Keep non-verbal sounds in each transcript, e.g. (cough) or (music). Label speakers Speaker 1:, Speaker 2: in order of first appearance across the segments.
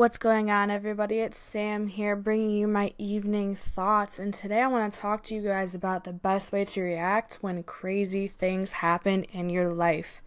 Speaker 1: What's going on, everybody? It's Sam here bringing you my evening thoughts. And today I want to talk to you guys about the best way to react when crazy things happen in your life.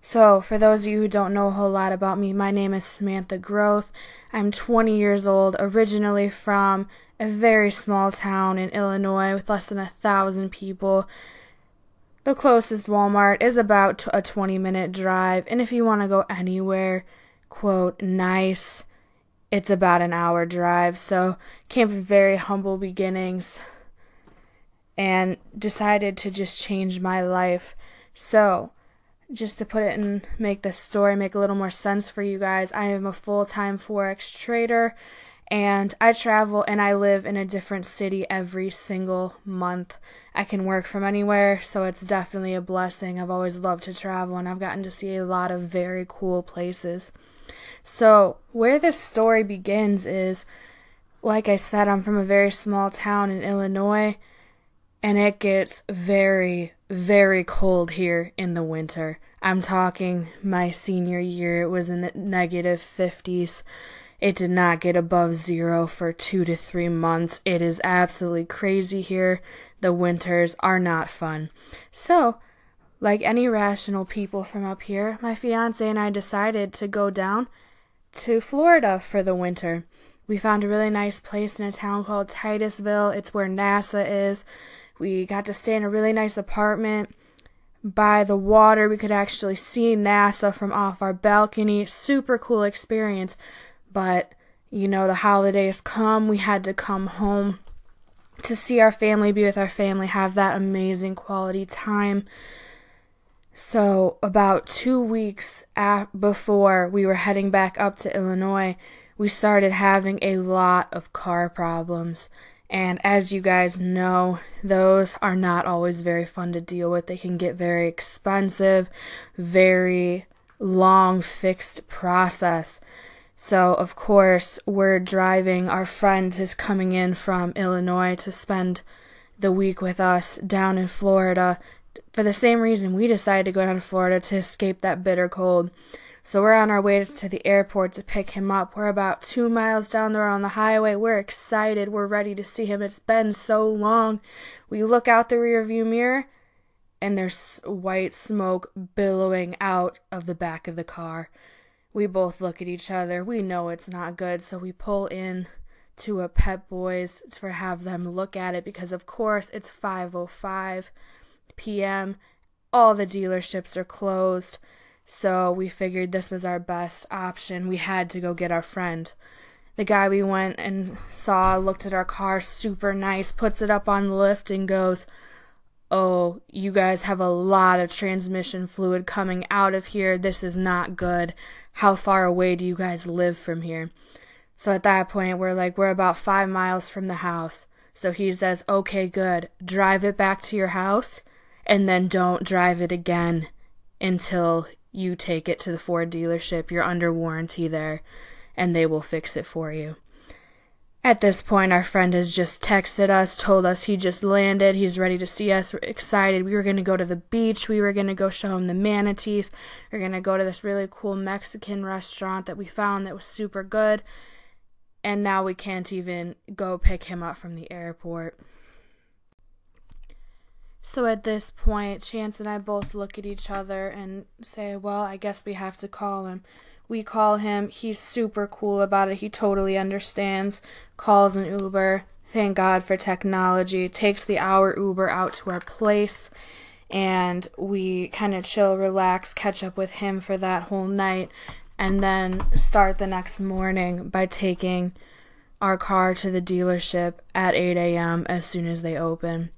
Speaker 1: So, for those of you who don't know a whole lot about me, my name is Samantha Growth. I'm 20 years old, originally from a very small town in Illinois with less than a thousand people. The closest Walmart is about a 20 minute drive, and if you want to go anywhere, quote, nice, it's about an hour drive. So, came from very humble beginnings and decided to just change my life. So, just to put it and make the story make a little more sense for you guys, I am a full time Forex trader and I travel and I live in a different city every single month. I can work from anywhere, so it's definitely a blessing. I've always loved to travel and I've gotten to see a lot of very cool places. So, where this story begins is like I said, I'm from a very small town in Illinois, and it gets very, very cold here in the winter. I'm talking my senior year, it was in the negative 50s. It did not get above zero for two to three months. It is absolutely crazy here. The winters are not fun. So, like any rational people from up here, my fiance and I decided to go down to Florida for the winter. We found a really nice place in a town called Titusville. It's where NASA is. We got to stay in a really nice apartment by the water. We could actually see NASA from off our balcony. Super cool experience. But, you know, the holidays come. We had to come home to see our family, be with our family, have that amazing quality time. So, about two weeks before we were heading back up to Illinois, we started having a lot of car problems. And as you guys know, those are not always very fun to deal with. They can get very expensive, very long fixed process. So, of course, we're driving. Our friend is coming in from Illinois to spend the week with us down in Florida for the same reason we decided to go down to Florida to escape that bitter cold. So we're on our way to the airport to pick him up. We're about two miles down there on the highway. We're excited. We're ready to see him. It's been so long. We look out the rearview mirror, and there's white smoke billowing out of the back of the car. We both look at each other. We know it's not good, so we pull in to a Pep Boys to have them look at it because of course it's 505 p.m. All the dealerships are closed. So we figured this was our best option. We had to go get our friend. The guy we went and saw looked at our car, super nice, puts it up on the lift and goes, Oh, you guys have a lot of transmission fluid coming out of here. This is not good. How far away do you guys live from here? So at that point, we're like, we're about five miles from the house. So he says, Okay, good. Drive it back to your house and then don't drive it again until you take it to the Ford dealership. You're under warranty there, and they will fix it for you. At this point, our friend has just texted us, told us he just landed. He's ready to see us. We're excited. We were going to go to the beach. We were going to go show him the manatees. We are going to go to this really cool Mexican restaurant that we found that was super good. And now we can't even go pick him up from the airport. So at this point, Chance and I both look at each other and say, Well, I guess we have to call him. We call him. He's super cool about it. He totally understands. Calls an Uber. Thank God for technology. Takes the hour Uber out to our place. And we kind of chill, relax, catch up with him for that whole night. And then start the next morning by taking our car to the dealership at 8 a.m. as soon as they open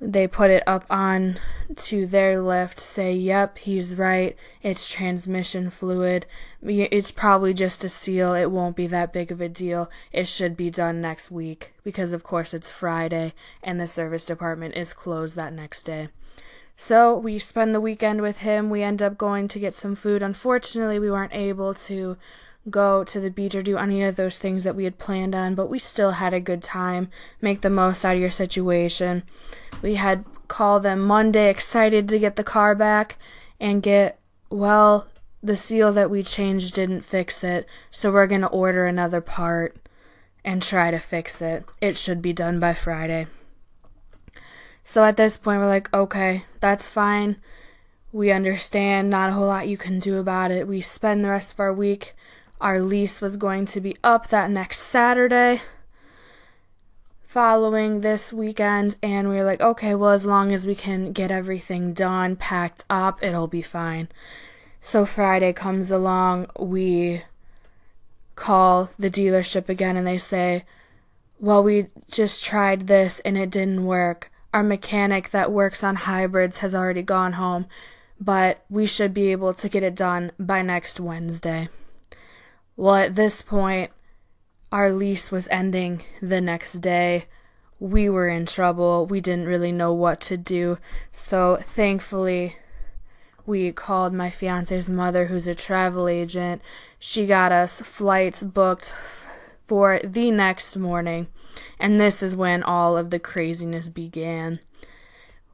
Speaker 1: they put it up on to their lift say yep he's right. It's transmission fluid. It's probably just a seal. It won't be that big of a deal. It should be done next week because of course it's friday and the service department is closed that next day. So we spend the weekend with him. We end up going to get some food. Unfortunately we weren't able to go to the beach or do any of those things that we had planned on, but we still had a good time. Make the most out of your situation. We had called them Monday, excited to get the car back and get, well, the seal that we changed didn't fix it, so we're going to order another part and try to fix it. It should be done by Friday. So at this point, we're like, okay, that's fine. We understand, not a whole lot you can do about it. We spend the rest of our week. Our lease was going to be up that next Saturday following this weekend, and we were like, okay, well, as long as we can get everything done, packed up, it'll be fine. So Friday comes along, we call the dealership again, and they say, well, we just tried this and it didn't work. Our mechanic that works on hybrids has already gone home, but we should be able to get it done by next Wednesday. Well, at this point, our lease was ending the next day. We were in trouble. We didn't really know what to do. So thankfully, we called my fiance's mother, who's a travel agent. She got us flights booked for the next morning. And this is when all of the craziness began.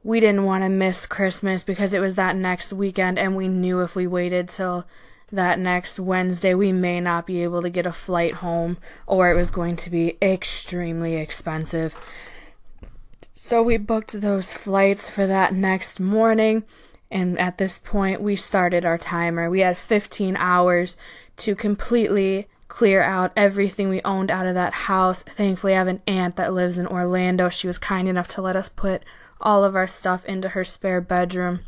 Speaker 1: We didn't want to miss Christmas because it was that next weekend, and we knew if we waited till that next Wednesday, we may not be able to get a flight home or it was going to be extremely expensive. So we booked those flights for that next morning. And at this point, we started our timer. We had 15 hours to completely clear out everything we owned out of that house. Thankfully, I have an aunt that lives in Orlando. She was kind enough to let us put all of our stuff into her spare bedroom.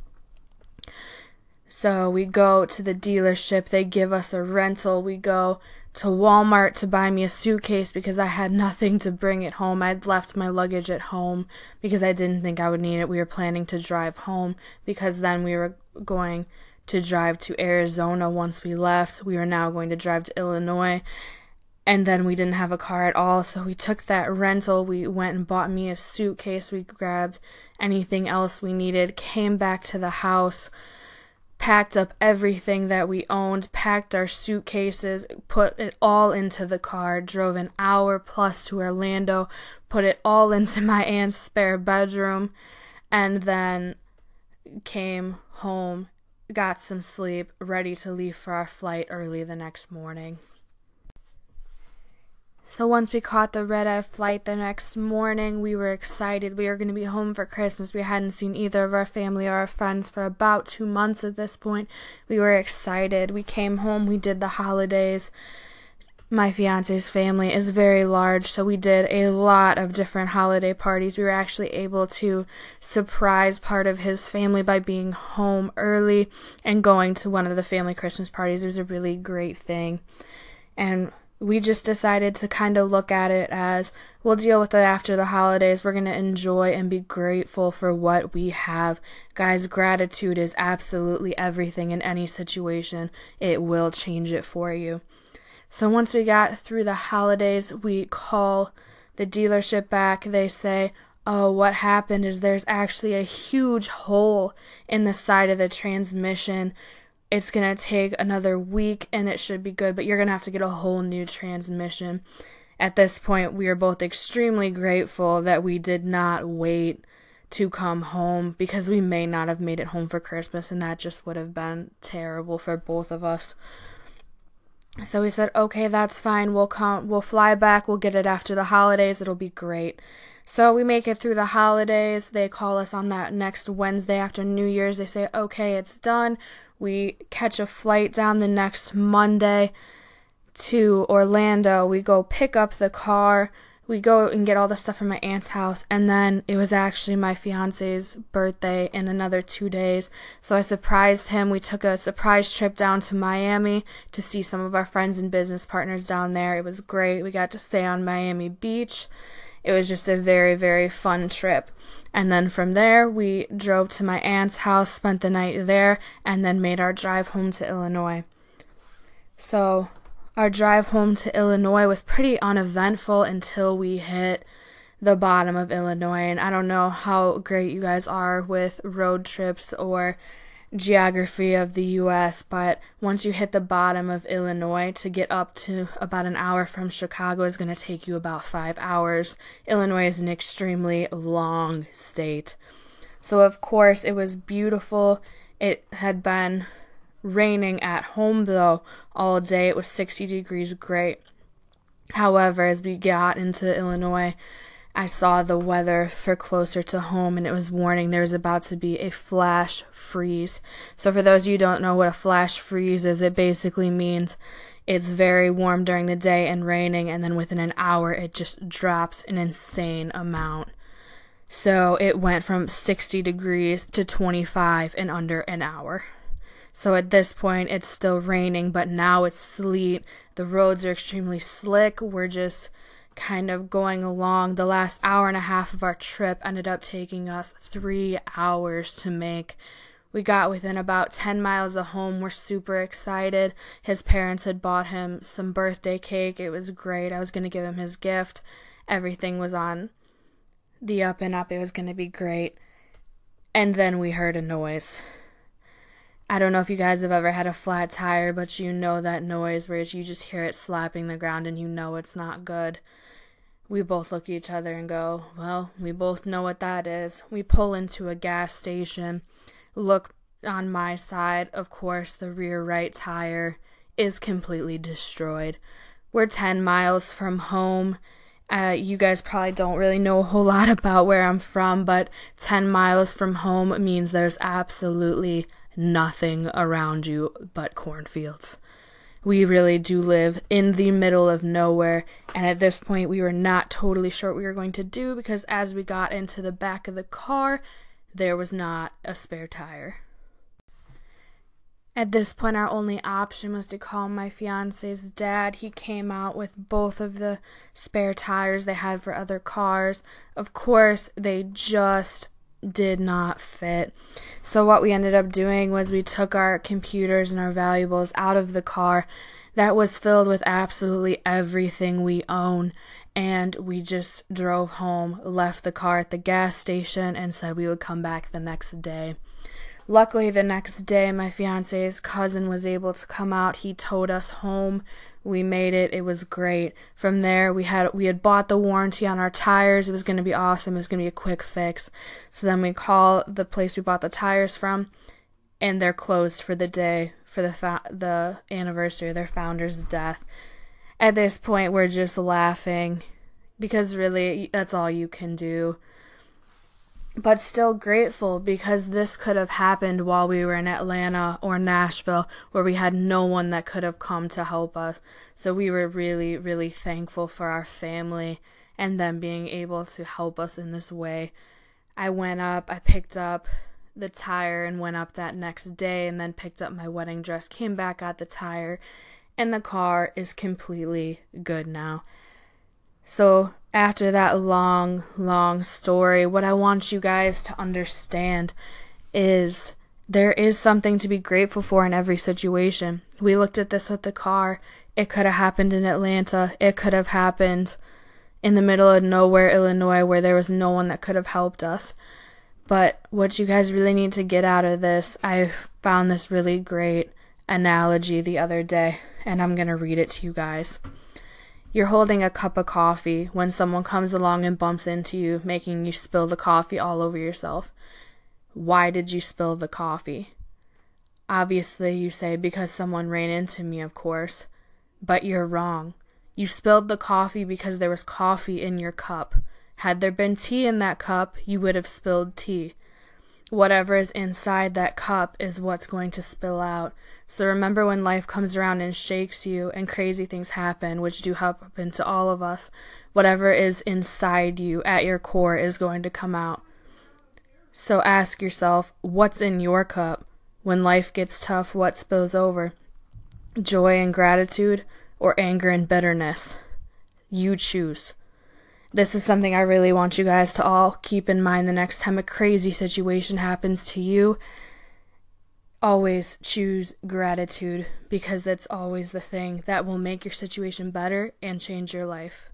Speaker 1: So we go to the dealership, they give us a rental. We go to Walmart to buy me a suitcase because I had (laughs) nothing to bring it home. I'd left my luggage at home because I didn't think I would need it. We were planning to drive home because then we were going to drive to Arizona once we left. We were now going to drive to Illinois. And then we didn't have a car at all, so we took that rental. We went and bought me a suitcase. We grabbed anything else we needed, came back to the house packed up everything that we owned, packed our suitcases, put it all into the car, drove an hour plus to Orlando, put it all (laughs) into my aunt's spare bedroom, and then came home, got some sleep, ready to leave for our flight early the next morning. So once we caught the red eye flight the next morning, we were excited. We were going to be home for Christmas. We hadn't seen either of our family or our friends for about two months at this point. We were excited. We came home. We did the holidays. My fiance's family is very large, so we did a lot of different holiday parties. We were actually able to surprise part of his family by being home early and going to one of the family Christmas parties. It was a really great thing. And we just decided to kind of look at it as we'll deal with it after the holidays. We're going to enjoy and be grateful for what we have. Guys, gratitude is absolutely everything in any situation, it will change it for you. So once we got through the holidays, we call the dealership back. They say, Oh, what happened is there's actually a huge hole in the side of the transmission it's going to take another week and it should be good, but you're going to have to get a whole new transmission. At this point, we are both extremely grateful that we did not wait to come home because we may not have made it home for Christmas and that just would have been terrible for both of us. So we said, "Okay, that's fine. We'll come we'll fly back. We'll get it after the holidays. It'll be great." So we make it through the holidays. They call us on that next Wednesday after New Year's. They say, "Okay, it's done. We catch a flight down the next Monday to Orlando. We go pick up the car. We go and get all the stuff from my aunt's house. And then it was actually my fiance's birthday in another two days. So I surprised him. We took a surprise trip down to Miami to see some of our friends and business partners down there. It was great. We got to stay on Miami Beach. It was just a very, very fun trip. And then from there, we drove to my aunt's house, spent the night there, and then made our drive home to Illinois. So, our drive home to Illinois was pretty uneventful until we hit the bottom of Illinois. And I don't know how great you guys are with road trips or geography of the US, but once you hit the bottom of Illinois, to get up to about an hour from Chicago is going to take you about five hours. Illinois is an extremely long state. So, of course, it was beautiful. It had been raining at home though all day. It was 60 degrees great. However, as we got into Illinois, I saw the weather for closer to home and it was warning there was about to be a flash freeze. So, for those of you don't know what a flash freeze is, it basically means it's very warm during the day and raining, and then within an hour, it just drops an insane amount. So, it went from 60 degrees to 25 in under an hour. So at this point, it's still raining, but now it's sleet. The roads are extremely slick. We're just kind of going along. The last hour and a half of our trip ended up taking us three hours to make. We got within about 10 miles of home. We're super excited. His parents had bought him some birthday cake. It was great. I was going to give him his gift. Everything was on the up and up. It was going to be great. And then we heard a noise. I don't know if you guys have ever had a flat tire, but you know that noise where you just hear it slapping the ground and you know it's not good. We both look at each other and go, Well, we both know what that is. We pull into a gas station, look on my side. Of course, the rear right tire is completely destroyed. We're 10 miles from home. Uh, you guys probably don't really know a whole (laughs) lot about where I'm from, but 10 miles from home means there's absolutely nothing around you but cornfields. We really do live in the middle of nowhere, and at this point, we were not totally sure what we were going to do because as we got into the back of the car, there was not a spare tire. At this point, our only option was to call my fiance's dad. He came out with both of the spare tires they had for other cars. Of course, they just did not fit. So, what we ended up doing was we took our computers and our valuables out of the car that was filled with absolutely everything we own. And we just drove home, left the car at the gas station, and said we would come back the next day. Luckily, the next day, my fiance's cousin was able to come out. He towed us home. We made it. It was great. From there we had we had bought the warranty on our tires. It was going to be awesome. It was going to be a quick fix. So then we call the place we bought the tires from and they're closed for the day for the fa- the anniversary of their founder's death. At this point we're just laughing because really that's all you can do but still grateful because this could have happened while we were in Atlanta or Nashville where we had no one that could have come to help us. So we were really, really thankful for our family and them being able to help us in this way. I went up, I picked up the tire and went up that next day and then picked up my wedding dress, came back, got the tire, and the car is completely good now. So, after that long, long story, what I want you guys to understand is there is something to be grateful for in every situation. We looked at this with the car. It could have happened in Atlanta. It could have happened in the middle of nowhere, Illinois, where there was no one that could have helped us. But what you guys really need to get out of this, I found this really great analogy the other day, and I'm going to read it to you guys. You're holding a cup of coffee when someone comes along and bumps into you, making you spill the coffee all over yourself. Why did you spill the coffee? Obviously, you say, because someone ran into me, of course. But you're wrong. You spilled the coffee because there was coffee in your cup. Had there been tea in that cup, you would have spilled tea. Whatever is inside that cup is what's going to spill out. So remember when life comes around and shakes you and crazy things happen, which do happen to all of us, whatever is inside you at your core is going to come out. So ask yourself, what's in your cup? When life gets tough, what spills over? Joy and gratitude or anger and bitterness? You choose. This is something I really want you guys to all keep in mind the next time a crazy situation happens to you. Always choose gratitude because it's always the thing that will make your situation better and change your life.